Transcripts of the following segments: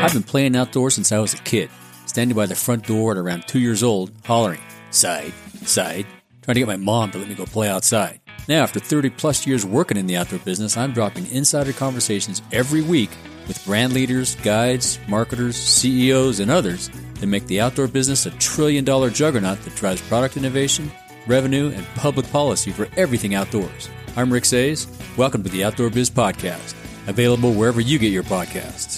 I've been playing outdoors since I was a kid, standing by the front door at around two years old, hollering, side, side, trying to get my mom to let me go play outside. Now, after 30 plus years working in the outdoor business, I'm dropping insider conversations every week with brand leaders, guides, marketers, CEOs, and others that make the outdoor business a trillion dollar juggernaut that drives product innovation, revenue, and public policy for everything outdoors. I'm Rick Saez. Welcome to the Outdoor Biz Podcast, available wherever you get your podcasts.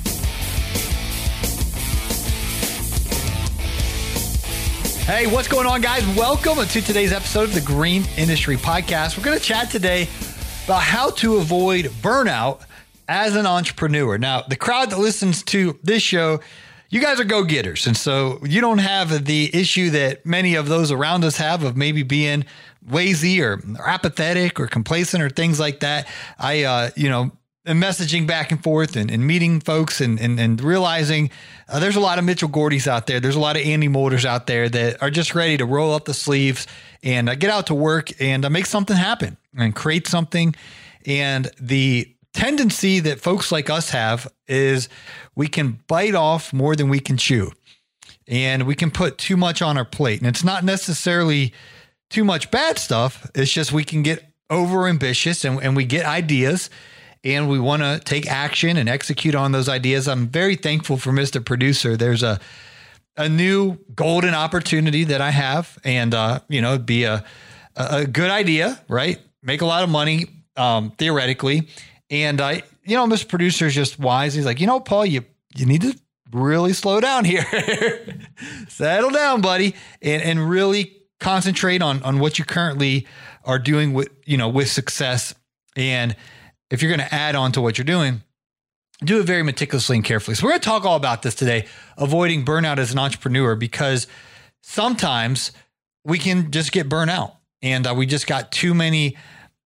Hey, what's going on, guys? Welcome to today's episode of the Green Industry Podcast. We're going to chat today about how to avoid burnout as an entrepreneur. Now, the crowd that listens to this show, you guys are go getters. And so you don't have the issue that many of those around us have of maybe being lazy or, apathetic or complacent or things like that. I, uh, you know, and messaging back and forth and, and meeting folks and, and, and realizing uh, there's a lot of Mitchell Gordys out there. There's a lot of Andy Molders out there that are just ready to roll up the sleeves and uh, get out to work and uh, make something happen and create something. And the tendency that folks like us have is we can bite off more than we can chew and we can put too much on our plate. And it's not necessarily too much bad stuff. It's just we can get over ambitious and, and we get ideas and we want to take action and execute on those ideas. I'm very thankful for Mr. Producer. There's a a new golden opportunity that I have, and uh, you know, be a a good idea, right? Make a lot of money um, theoretically, and I, you know, Mr. Producer is just wise. He's like, you know, Paul, you you need to really slow down here, settle down, buddy, and and really concentrate on on what you currently are doing with you know with success and if you're going to add on to what you're doing, do it very meticulously and carefully. So, we're going to talk all about this today avoiding burnout as an entrepreneur because sometimes we can just get burnt out and uh, we just got too many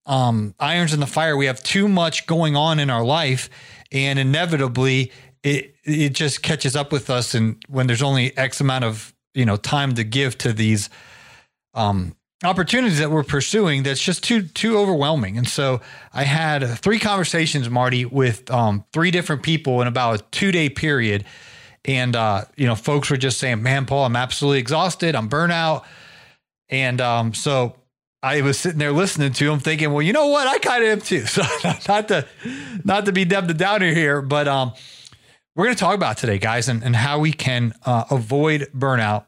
um, irons in the fire. We have too much going on in our life, and inevitably, it it just catches up with us. And when there's only X amount of you know time to give to these um, opportunities that we're pursuing that's just too too overwhelming. And so I had three conversations, Marty, with um, three different people in about a two day period. And uh, you know, folks were just saying, "Man, Paul, I'm absolutely exhausted. I'm burnout." And um, so I was sitting there listening to them, thinking, "Well, you know what? I kind of am too." So not to not to be Deb the Downer here, but um, we're going to talk about today, guys, and, and how we can uh, avoid burnout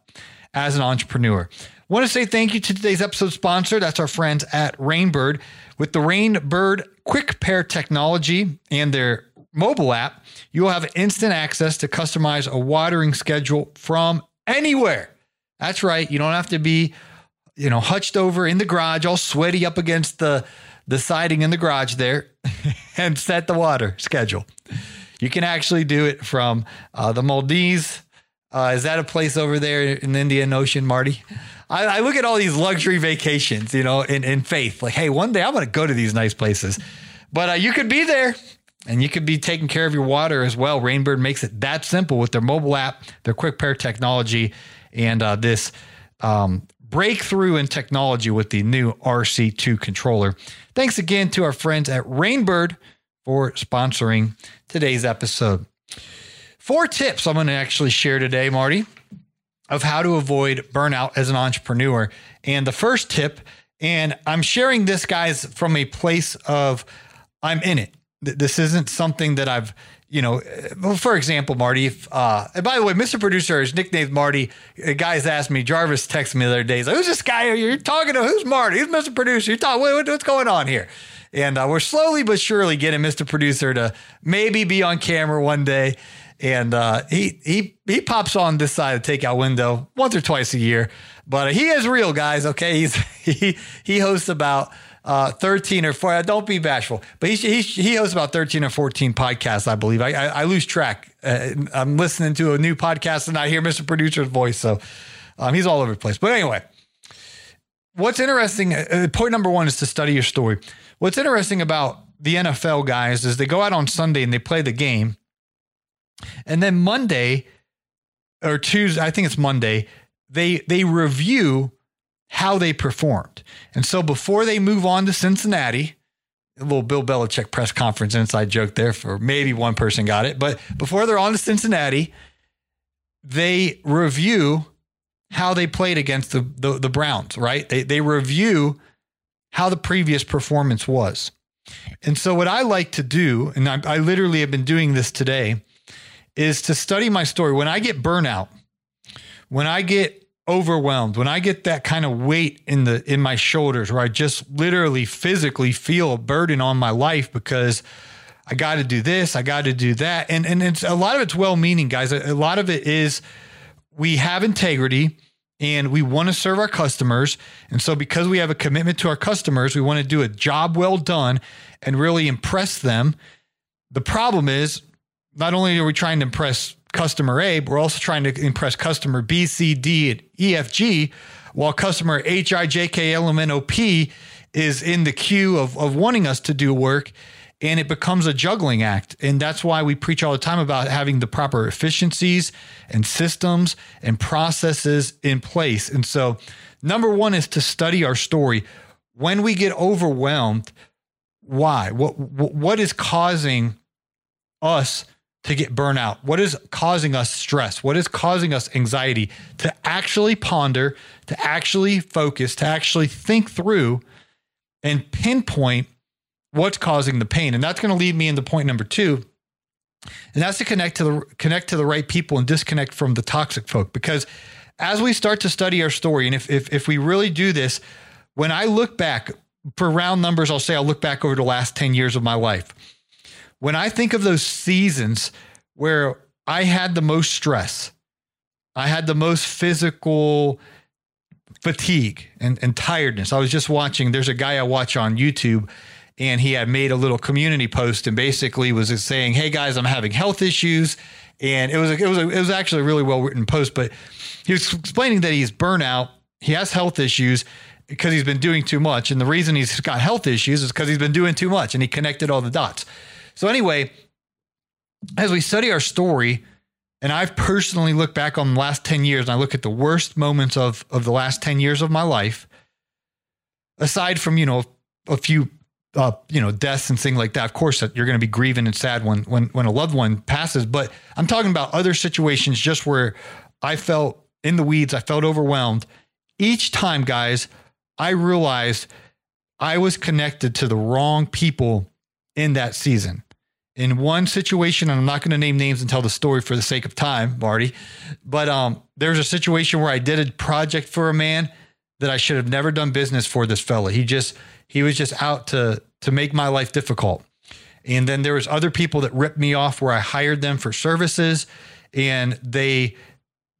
as an entrepreneur. Want to say thank you to today's episode sponsor. That's our friends at Rainbird. With the Rainbird Quick Pair technology and their mobile app, you will have instant access to customize a watering schedule from anywhere. That's right. You don't have to be, you know, hutched over in the garage, all sweaty up against the the siding in the garage there, and set the water schedule. You can actually do it from uh, the Maldives. Uh, is that a place over there in Indian Ocean, Marty? I, I look at all these luxury vacations, you know, in, in faith, like, hey, one day I'm going to go to these nice places. But uh, you could be there and you could be taking care of your water as well. Rainbird makes it that simple with their mobile app, their quick pair technology, and uh, this um, breakthrough in technology with the new RC2 controller. Thanks again to our friends at Rainbird for sponsoring today's episode. Four tips I'm going to actually share today, Marty, of how to avoid burnout as an entrepreneur. And the first tip, and I'm sharing this, guys, from a place of I'm in it. This isn't something that I've, you know, for example, Marty, if, uh, and by the way, Mr. Producer is nicknamed Marty. Guy's asked me, Jarvis texted me the other day, he's like, who's this guy you're talking to? Who's Marty? Who's Mr. Producer? You're talking, what, what's going on here? And uh, we're slowly but surely getting Mr. Producer to maybe be on camera one day and uh, he he he pops on this side of the takeout window once or twice a year. But he is real, guys. Okay, he's he he hosts about uh, 13 or 14. Don't be bashful. But he, he, he hosts about 13 or 14 podcasts, I believe. I, I, I lose track. Uh, I'm listening to a new podcast and I hear Mr. Producer's voice. So um, he's all over the place. But anyway, what's interesting, uh, point number one is to study your story. What's interesting about the NFL guys is they go out on Sunday and they play the game. And then Monday or Tuesday, I think it's Monday, they they review how they performed. And so before they move on to Cincinnati, a little Bill Belichick press conference inside joke there for maybe one person got it, but before they're on to Cincinnati, they review how they played against the, the, the Browns, right? They, they review how the previous performance was. And so, what I like to do, and I, I literally have been doing this today, is to study my story. When I get burnout, when I get overwhelmed, when I get that kind of weight in the in my shoulders where I just literally physically feel a burden on my life because I got to do this, I got to do that. And and it's a lot of it's well-meaning, guys. A, a lot of it is we have integrity and we want to serve our customers. And so because we have a commitment to our customers, we want to do a job well done and really impress them. The problem is not only are we trying to impress customer A, but we're also trying to impress customer B, C, D, and E, F, G, while customer H, I, J, K, L, M, N, O, P is in the queue of, of wanting us to do work. And it becomes a juggling act. And that's why we preach all the time about having the proper efficiencies and systems and processes in place. And so, number one is to study our story. When we get overwhelmed, why? What, what is causing us to get burnout? What is causing us stress? What is causing us anxiety? To actually ponder, to actually focus, to actually think through and pinpoint what's causing the pain. And that's going to lead me into point number 2. And that's to connect to the connect to the right people and disconnect from the toxic folk because as we start to study our story and if if if we really do this, when I look back for round numbers, I'll say I'll look back over the last 10 years of my life when I think of those seasons where I had the most stress, I had the most physical fatigue and, and tiredness. I was just watching, there's a guy I watch on YouTube and he had made a little community post and basically was saying, Hey guys, I'm having health issues. And it was, a, it was, a, it was actually a really well written post, but he was explaining that he's burnout. He has health issues because he's been doing too much. And the reason he's got health issues is because he's been doing too much and he connected all the dots. So, anyway, as we study our story, and I've personally looked back on the last 10 years and I look at the worst moments of, of the last 10 years of my life, aside from, you know, a few, uh, you know, deaths and things like that. Of course, that you're going to be grieving and sad when, when, when a loved one passes, but I'm talking about other situations just where I felt in the weeds, I felt overwhelmed. Each time, guys, I realized I was connected to the wrong people in that season in one situation, and I'm not going to name names and tell the story for the sake of time, Marty, but um, there's a situation where I did a project for a man that I should have never done business for this fella. He just he was just out to to make my life difficult. And then there was other people that ripped me off where I hired them for services and they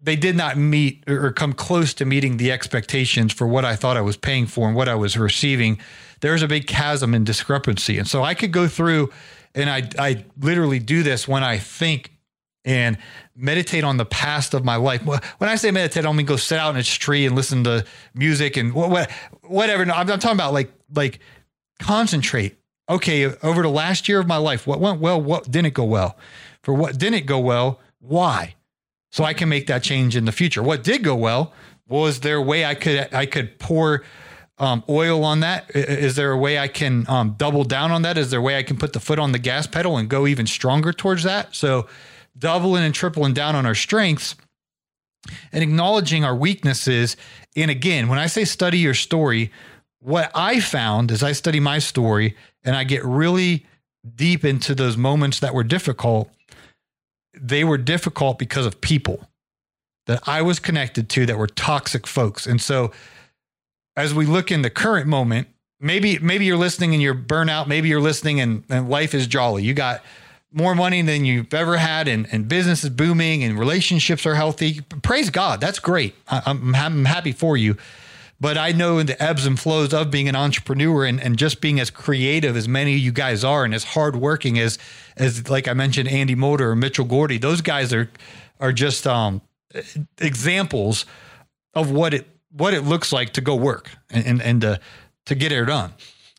they did not meet or come close to meeting the expectations for what I thought I was paying for and what I was receiving. There's a big chasm and discrepancy. And so I could go through and I I literally do this when I think and meditate on the past of my life. When I say meditate, I don't mean go sit out in a tree and listen to music and what, whatever. No, I'm, I'm talking about like like concentrate. Okay, over the last year of my life, what went well, what didn't go well? For what didn't go well, why? So I can make that change in the future. What did go well? Was there a way I could I could pour um, oil on that? Is there a way I can um, double down on that? Is there a way I can put the foot on the gas pedal and go even stronger towards that? So, doubling and tripling down on our strengths and acknowledging our weaknesses. And again, when I say study your story, what I found as I study my story and I get really deep into those moments that were difficult, they were difficult because of people that I was connected to that were toxic folks. And so, as we look in the current moment, maybe maybe you're listening and you're burnout. Maybe you're listening and, and life is jolly. You got more money than you've ever had, and, and business is booming, and relationships are healthy. Praise God, that's great. I, I'm I'm happy for you. but I know in the ebbs and flows of being an entrepreneur and, and just being as creative as many of you guys are and as hardworking as as like I mentioned Andy Motor or Mitchell Gordy, those guys are are just um, examples of what it what it looks like to go work and and, and to to get it done.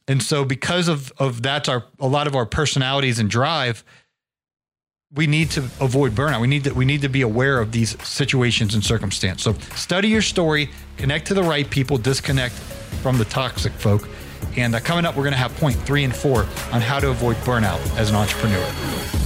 And so because of of that's our a lot of our personalities and drive, we need to avoid burnout. We need to we need to be aware of these situations and circumstance. So study your story, connect to the right people, disconnect from the toxic folk. And uh, coming up, we're going to have point three and four on how to avoid burnout as an entrepreneur.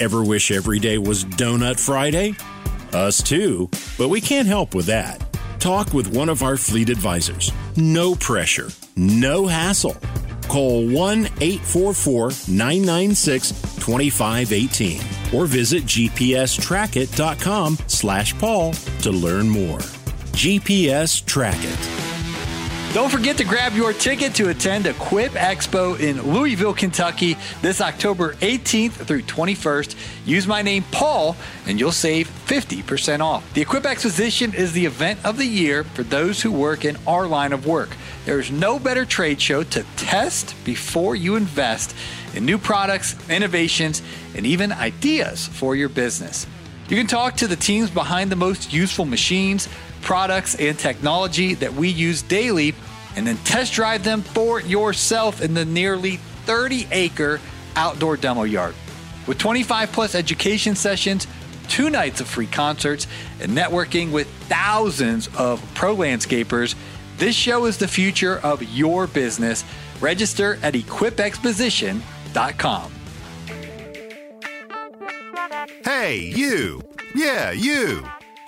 Ever wish every day was Donut Friday? Us too, but we can't help with that. Talk with one of our fleet advisors. No pressure, no hassle. Call 1 844 996 2518 or visit gpstrackit.com slash Paul to learn more. GPS Track It. Don't forget to grab your ticket to attend Equip Expo in Louisville, Kentucky this October 18th through 21st. Use my name, Paul, and you'll save 50% off. The Equip Exposition is the event of the year for those who work in our line of work. There's no better trade show to test before you invest in new products, innovations, and even ideas for your business. You can talk to the teams behind the most useful machines products, and technology that we use daily, and then test drive them for yourself in the nearly 30 acre outdoor demo yard. With 25 plus education sessions, two nights of free concerts, and networking with thousands of pro landscapers, this show is the future of your business. Register at equipexposition.com. Hey, you! Yeah, you!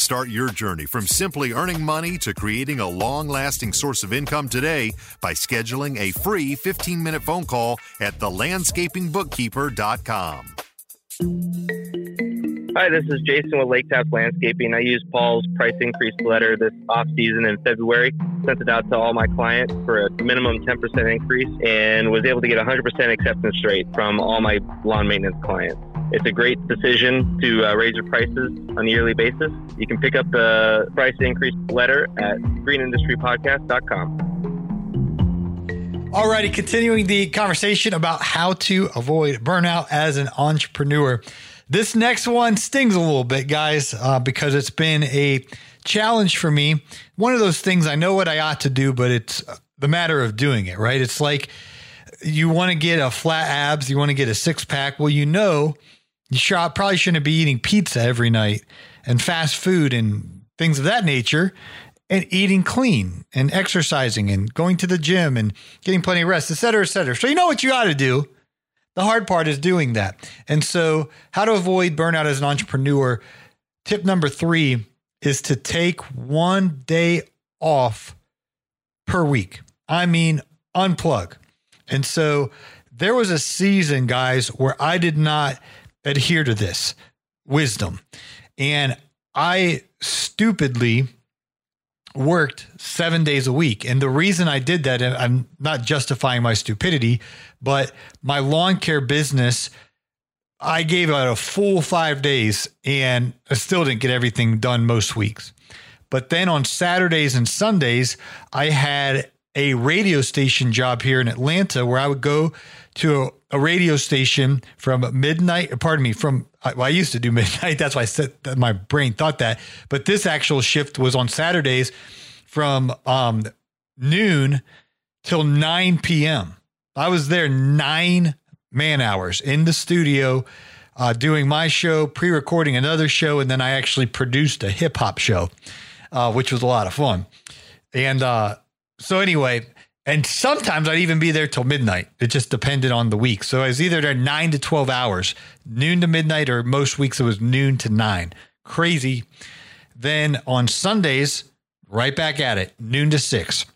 Start your journey from simply earning money to creating a long lasting source of income today by scheduling a free 15 minute phone call at thelandscapingbookkeeper.com. Hi, this is Jason with Lake Taps Landscaping. I used Paul's price increase letter this off season in February, sent it out to all my clients for a minimum 10% increase, and was able to get 100% acceptance rate from all my lawn maintenance clients. It's a great decision to uh, raise your prices on a yearly basis. You can pick up the price increase letter at greenindustrypodcast.com. Alrighty, continuing the conversation about how to avoid burnout as an entrepreneur. This next one stings a little bit, guys, uh, because it's been a challenge for me. One of those things I know what I ought to do, but it's the matter of doing it, right? It's like you want to get a flat abs, you want to get a six pack. Well, you know you probably shouldn't be eating pizza every night and fast food and things of that nature and eating clean and exercising and going to the gym and getting plenty of rest, et cetera, et cetera. So you know what you ought to do. The hard part is doing that. And so, how to avoid burnout as an entrepreneur? Tip number three is to take one day off per week. I mean, unplug. And so, there was a season, guys, where I did not adhere to this wisdom. And I stupidly worked seven days a week. And the reason I did that, and I'm not justifying my stupidity, but my lawn care business, I gave out a full five days and I still didn't get everything done most weeks. But then on Saturdays and Sundays, I had a radio station job here in Atlanta where I would go to a radio station from midnight, pardon me, from, well, I used to do midnight. That's why I said my brain thought that. But this actual shift was on Saturdays from um, noon till 9 p.m. I was there nine man hours in the studio uh, doing my show, pre recording another show, and then I actually produced a hip hop show, uh, which was a lot of fun. And uh, so, anyway, and sometimes I'd even be there till midnight. It just depended on the week. So I was either there nine to 12 hours, noon to midnight, or most weeks it was noon to nine. Crazy. Then on Sundays, right back at it, noon to six.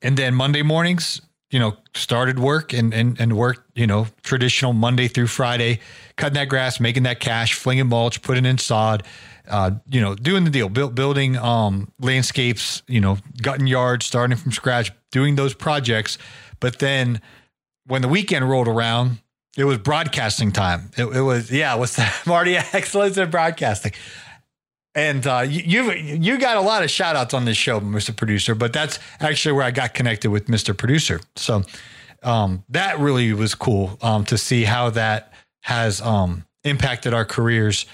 And then Monday mornings, you know, started work and and and worked, you know, traditional Monday through Friday, cutting that grass, making that cash, flinging mulch, putting in sod, uh, you know, doing the deal, build, building um, landscapes, you know, gutting yards, starting from scratch, doing those projects. But then when the weekend rolled around, it was broadcasting time. It, it was yeah, what's that? Marty excellence in broadcasting. And uh, you you got a lot of shout outs on this show, Mr. Producer, but that's actually where I got connected with Mr. Producer. So um, that really was cool um, to see how that has um, impacted our careers,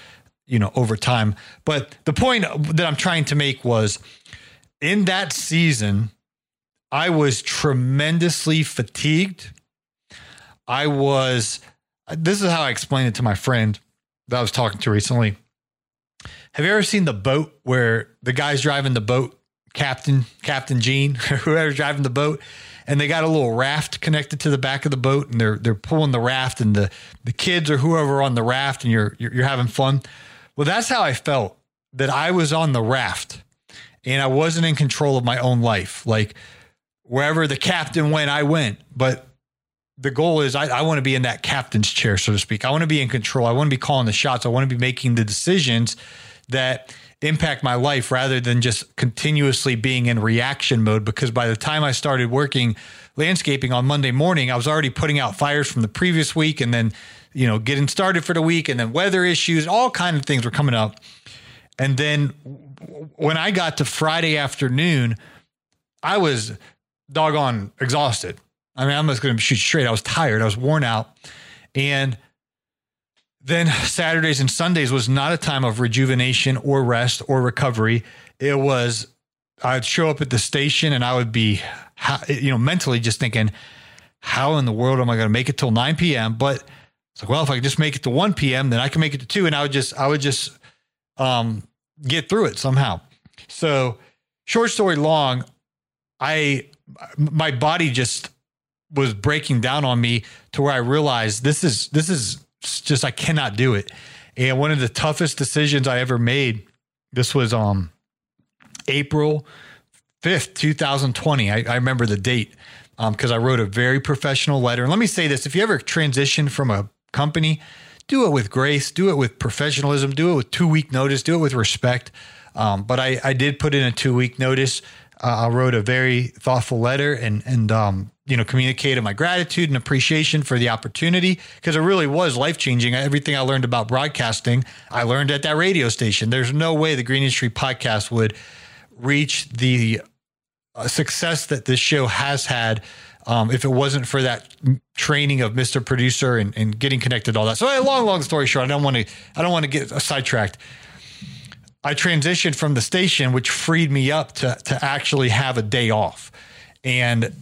you know, over time. But the point that I'm trying to make was in that season, I was tremendously fatigued. I was, this is how I explained it to my friend that I was talking to recently. Have you ever seen the boat where the guy's driving the boat, Captain Captain Gene, whoever's driving the boat, and they got a little raft connected to the back of the boat, and they're they're pulling the raft, and the the kids or whoever on the raft, and you're you're, you're having fun. Well, that's how I felt that I was on the raft, and I wasn't in control of my own life. Like wherever the captain went, I went, but the goal is I, I, want to be in that captain's chair, so to speak. I want to be in control. I want to be calling the shots. I want to be making the decisions that impact my life rather than just continuously being in reaction mode. Because by the time I started working landscaping on Monday morning, I was already putting out fires from the previous week and then, you know, getting started for the week and then weather issues, all kind of things were coming up. And then when I got to Friday afternoon, I was doggone exhausted. I mean, I'm just going to shoot straight. I was tired. I was worn out. And then Saturdays and Sundays was not a time of rejuvenation or rest or recovery. It was, I'd show up at the station and I would be, you know, mentally just thinking, how in the world am I going to make it till 9 p.m.? But it's like, well, if I could just make it to 1 p.m., then I can make it to 2. And I would just, I would just um, get through it somehow. So, short story long, I, my body just was breaking down on me to where I realized this is, this is, just I cannot do it. And one of the toughest decisions I ever made, this was um April 5th, 2020. I, I remember the date because um, I wrote a very professional letter. And let me say this if you ever transition from a company, do it with grace, do it with professionalism, do it with two week notice, do it with respect. Um, but I, I did put in a two week notice. Uh, I wrote a very thoughtful letter and, and um, you know, communicated my gratitude and appreciation for the opportunity because it really was life changing. Everything I learned about broadcasting, I learned at that radio station. There's no way the Green Industry podcast would reach the uh, success that this show has had um, if it wasn't for that training of Mr. Producer and, and getting connected, all that. So, a long, long story short, I don't want to, I don't want to get sidetracked. I transitioned from the station, which freed me up to to actually have a day off, and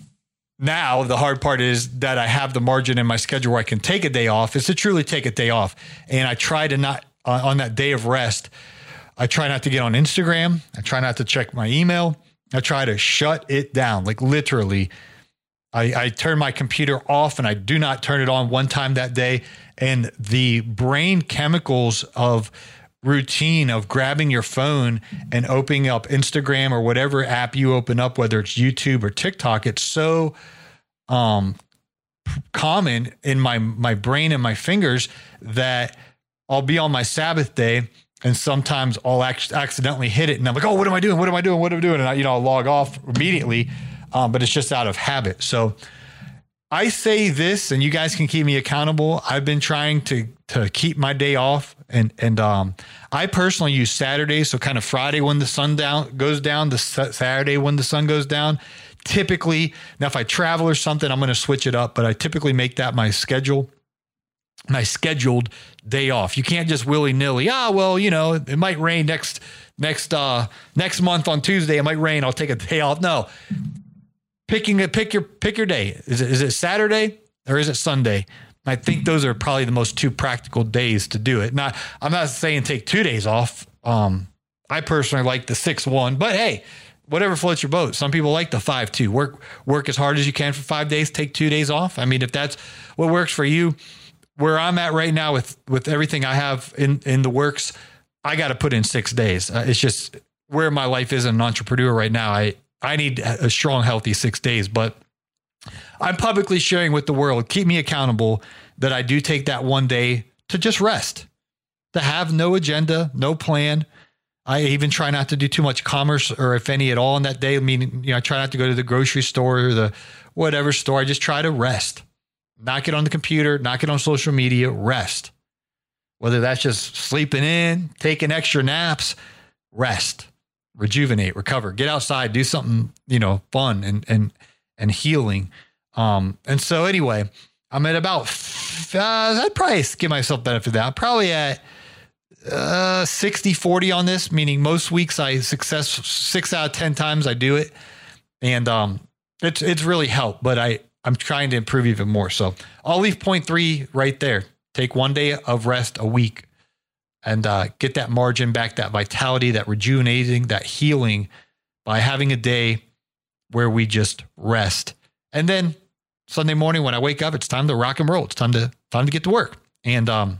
now the hard part is that I have the margin in my schedule where I can take a day off is to truly take a day off. And I try to not uh, on that day of rest, I try not to get on Instagram. I try not to check my email. I try to shut it down. Like literally, I, I turn my computer off and I do not turn it on one time that day. And the brain chemicals of routine of grabbing your phone and opening up Instagram or whatever app you open up, whether it's YouTube or TikTok, it's so um, common in my my brain and my fingers that I'll be on my Sabbath day and sometimes I'll act- accidentally hit it and I'm like, oh, what am I doing? What am I doing? What am I doing? And I, you know, I'll log off immediately, um, but it's just out of habit. So I say this, and you guys can keep me accountable. I've been trying to to keep my day off, and and um, I personally use Saturday, so kind of Friday when the sun down goes down, the Saturday when the sun goes down. Typically, now if I travel or something, I'm going to switch it up, but I typically make that my schedule, my scheduled day off. You can't just willy nilly. Ah, well, you know, it might rain next next uh next month on Tuesday. It might rain. I'll take a day off. No, picking a pick your pick your day. Is it is it Saturday or is it Sunday? I think those are probably the most two practical days to do it. Not I'm not saying take two days off. Um, I personally like the six one, but hey, whatever floats your boat. Some people like the five two. Work work as hard as you can for five days. Take two days off. I mean, if that's what works for you, where I'm at right now with with everything I have in in the works, I got to put in six days. Uh, it's just where my life is as an entrepreneur right now. I I need a strong, healthy six days, but I'm publicly sharing with the world. Keep me accountable that I do take that one day to just rest, to have no agenda, no plan. I even try not to do too much commerce or if any at all on that day. I mean, you know, I try not to go to the grocery store or the whatever store. I just try to rest, not get on the computer, not get on social media, rest. Whether that's just sleeping in, taking extra naps, rest, rejuvenate, recover, get outside, do something, you know, fun and, and, and healing. Um, and so anyway, I'm at about, uh, I'd probably give myself benefit of that. I'm probably at, uh 60 40 on this meaning most weeks i success six out of ten times i do it and um it's it's really helped but i i'm trying to improve even more so i'll leave point three right there take one day of rest a week and uh, get that margin back that vitality that rejuvenating that healing by having a day where we just rest and then sunday morning when i wake up it's time to rock and roll it's time to time to get to work and um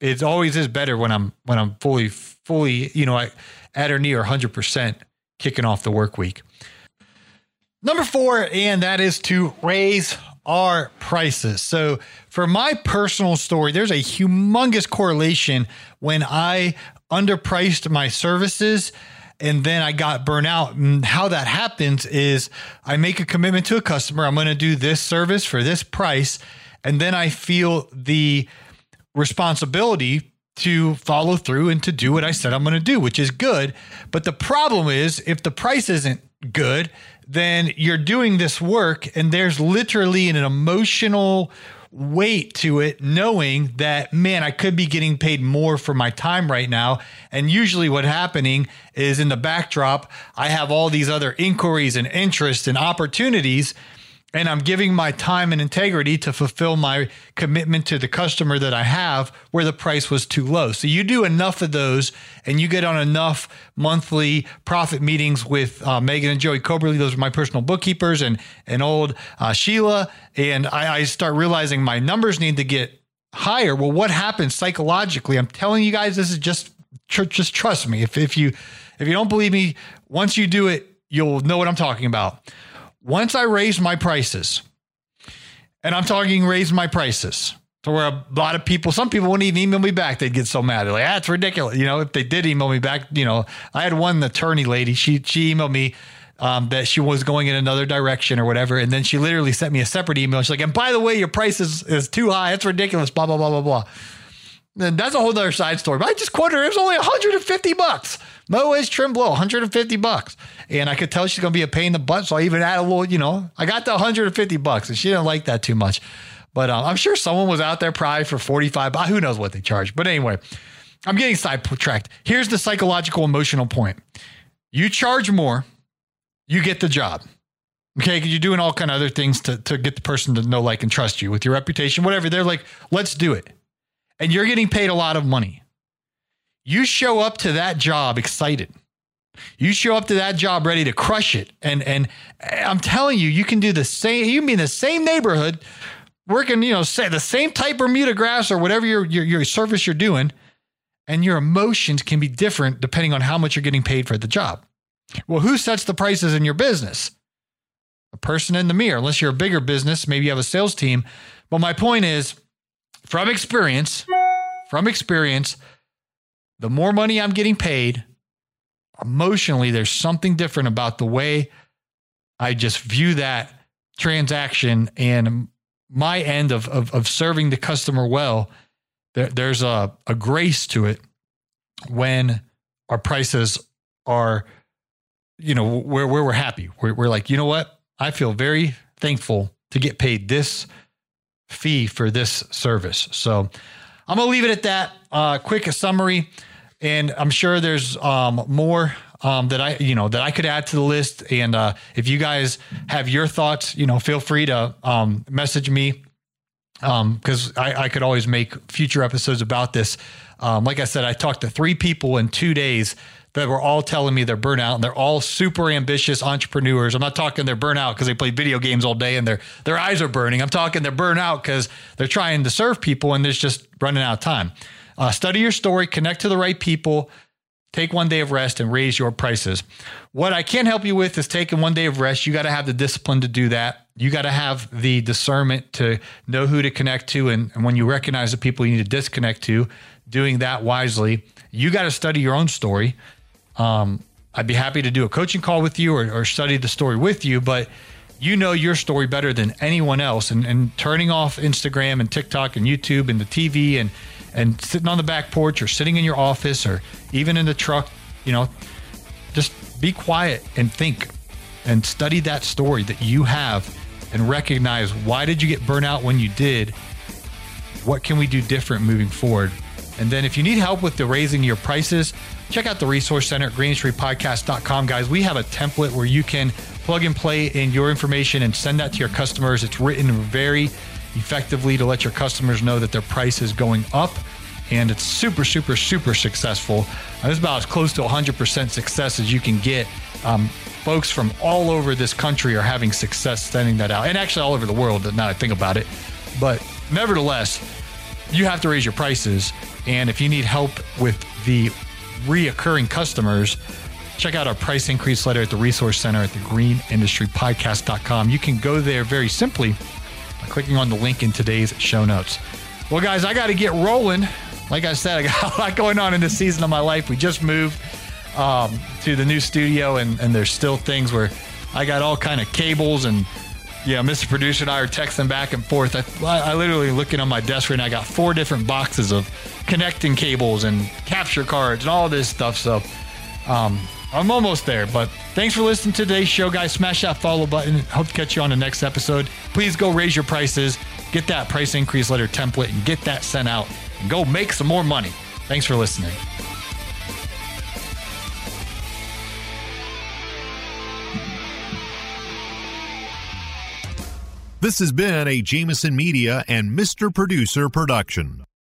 it always is better when I'm when I'm fully fully you know at or near 100 percent kicking off the work week. Number four, and that is to raise our prices. So for my personal story, there's a humongous correlation when I underpriced my services and then I got burnt out. And how that happens is I make a commitment to a customer. I'm going to do this service for this price. And then I feel the responsibility to follow through and to do what I said I'm going to do, which is good. But the problem is, if the price isn't good, then you're doing this work and there's literally an emotional weight to it, knowing that, man, I could be getting paid more for my time right now. And usually, what happening is in the backdrop, I have all these other inquiries and interests and opportunities and I'm giving my time and integrity to fulfill my commitment to the customer that I have where the price was too low. So you do enough of those and you get on enough monthly profit meetings with uh, Megan and Joey Coberly. Those are my personal bookkeepers and, and old uh, Sheila. And I, I start realizing my numbers need to get higher. Well, what happens psychologically? I'm telling you guys, this is just, just trust me. If, if you, if you don't believe me, once you do it, you'll know what I'm talking about once I raised my prices, and I'm talking raise my prices to where a lot of people, some people wouldn't even email me back. They'd get so mad. They're like, that's ah, ridiculous. You know, if they did email me back, you know, I had one attorney lady, she, she emailed me um, that she was going in another direction or whatever. And then she literally sent me a separate email. She's like, and by the way, your price is, is too high. It's ridiculous, blah, blah, blah, blah, blah. And that's a whole other side story. But I just quoted her. It was only 150 bucks. Mow is trim blow, 150 bucks. And I could tell she's going to be a pain in the butt. So I even add a little, you know, I got the 150 bucks and she didn't like that too much. But um, I'm sure someone was out there probably for 45. Who knows what they charge. But anyway, I'm getting sidetracked. Here's the psychological emotional point. You charge more, you get the job. Okay, because you're doing all kind of other things to, to get the person to know, like, and trust you with your reputation, whatever. They're like, let's do it. And you're getting paid a lot of money. You show up to that job excited. You show up to that job ready to crush it. And and I'm telling you, you can do the same. You mean the same neighborhood, working, you know, say the same type Bermuda grass or whatever your, your your service you're doing, and your emotions can be different depending on how much you're getting paid for the job. Well, who sets the prices in your business? The person in the mirror, unless you're a bigger business, maybe you have a sales team. But my point is, from experience, from experience, the more money I'm getting paid, emotionally, there's something different about the way I just view that transaction and my end of, of, of serving the customer well. There, there's a, a grace to it when our prices are, you know, where, where we're happy. We're, we're like, you know what? I feel very thankful to get paid this fee for this service. So I'm going to leave it at that. Uh, quick summary. And I'm sure there's um, more um, that I, you know, that I could add to the list. And uh, if you guys have your thoughts, you know, feel free to um, message me because um, I, I, could always make future episodes about this. Um, like I said, I talked to three people in two days that were all telling me they're burnout and they're all super ambitious entrepreneurs. I'm not talking they're burnout because they play video games all day and their their eyes are burning. I'm talking they're burnout because they're trying to serve people and there's just running out of time. Uh, study your story, connect to the right people, take one day of rest, and raise your prices. What I can't help you with is taking one day of rest. You got to have the discipline to do that. You got to have the discernment to know who to connect to. And, and when you recognize the people you need to disconnect to, doing that wisely. You got to study your own story. Um, I'd be happy to do a coaching call with you or, or, study the story with you, but you know your story better than anyone else. And, and turning off Instagram and TikTok and YouTube and the TV and and sitting on the back porch or sitting in your office or even in the truck, you know, just be quiet and think and study that story that you have and recognize why did you get burnt out when you did? What can we do different moving forward? And then if you need help with the raising your prices, check out the resource center at greenindustrypodcast.com. Guys, we have a template where you can plug and play in your information and send that to your customers. It's written very effectively to let your customers know that their price is going up. And it's super, super, super successful. It's about as close to 100% success as you can get. Um, folks from all over this country are having success sending that out, and actually all over the world. Now I think about it, but nevertheless, you have to raise your prices. And if you need help with the reoccurring customers, check out our price increase letter at the resource center at the greenindustrypodcast.com. You can go there very simply by clicking on the link in today's show notes. Well, guys, I got to get rolling. Like I said, I got a lot going on in this season of my life. We just moved um, to the new studio, and, and there's still things where I got all kind of cables and yeah, Mr. Producer and I are texting back and forth. I, I literally looking on my desk right now. I got four different boxes of connecting cables and capture cards and all this stuff. So um, I'm almost there. But thanks for listening to today's show, guys. Smash that follow button. Hope to catch you on the next episode. Please go raise your prices, get that price increase letter template, and get that sent out, and go make some more money. Thanks for listening. This has been a Jameson Media and Mr. Producer production.